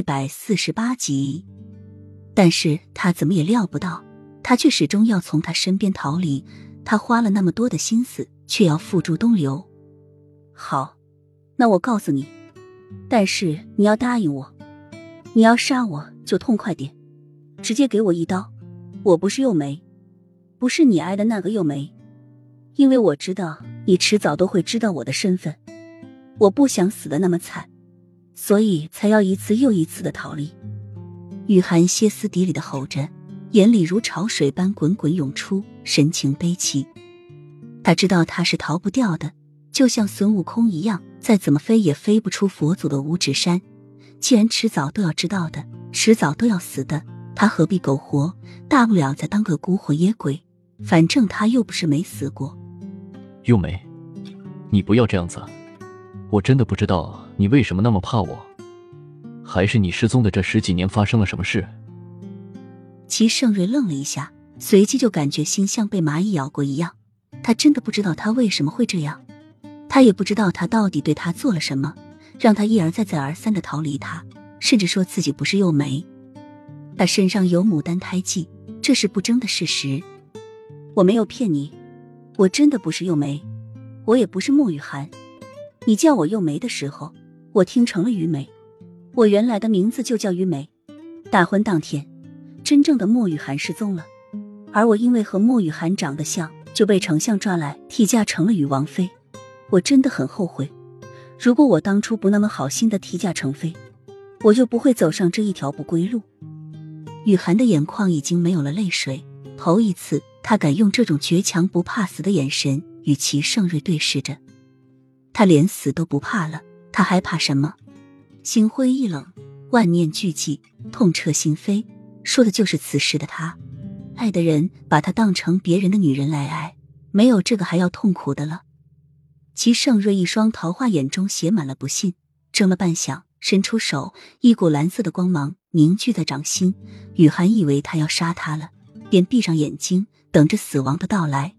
一百四十八集。但是他怎么也料不到，他却始终要从他身边逃离。他花了那么多的心思，却要付诸东流。好，那我告诉你，但是你要答应我，你要杀我就痛快点，直接给我一刀。我不是幼梅，不是你爱的那个幼梅，因为我知道你迟早都会知道我的身份。我不想死的那么惨，所以才要一次又一次的逃离。雨涵歇斯底里的吼着，眼里如潮水般滚滚涌出，神情悲戚。他知道他是逃不掉的，就像孙悟空一样，再怎么飞也飞不出佛祖的五指山。既然迟早都要知道的，迟早都要死的，他何必苟活？大不了再当个孤魂野鬼，反正他又不是没死过。幼梅，你不要这样子，我真的不知道你为什么那么怕我。还是你失踪的这十几年发生了什么事？齐盛瑞愣了一下，随即就感觉心像被蚂蚁咬过一样。他真的不知道他为什么会这样，他也不知道他到底对他做了什么，让他一而再、再而三的逃离他，甚至说自己不是幼梅。他身上有牡丹胎记，这是不争的事实。我没有骗你，我真的不是幼梅，我也不是莫雨涵。你叫我幼梅的时候，我听成了虞梅。我原来的名字就叫于梅。大婚当天，真正的莫雨涵失踪了，而我因为和莫雨涵长得像，就被丞相抓来替嫁成了禹王妃。我真的很后悔，如果我当初不那么好心的替嫁成妃，我就不会走上这一条不归路。雨涵的眼眶已经没有了泪水，头一次，他敢用这种倔强不怕死的眼神与齐盛瑞对视着。他连死都不怕了，他还怕什么？心灰意冷，万念俱寂，痛彻心扉，说的就是此时的他。爱的人把他当成别人的女人来爱，没有这个还要痛苦的了。齐盛瑞一双桃花眼中写满了不信，怔了半晌，伸出手，一股蓝色的光芒凝聚在掌心。雨涵以为他要杀他了，便闭上眼睛，等着死亡的到来。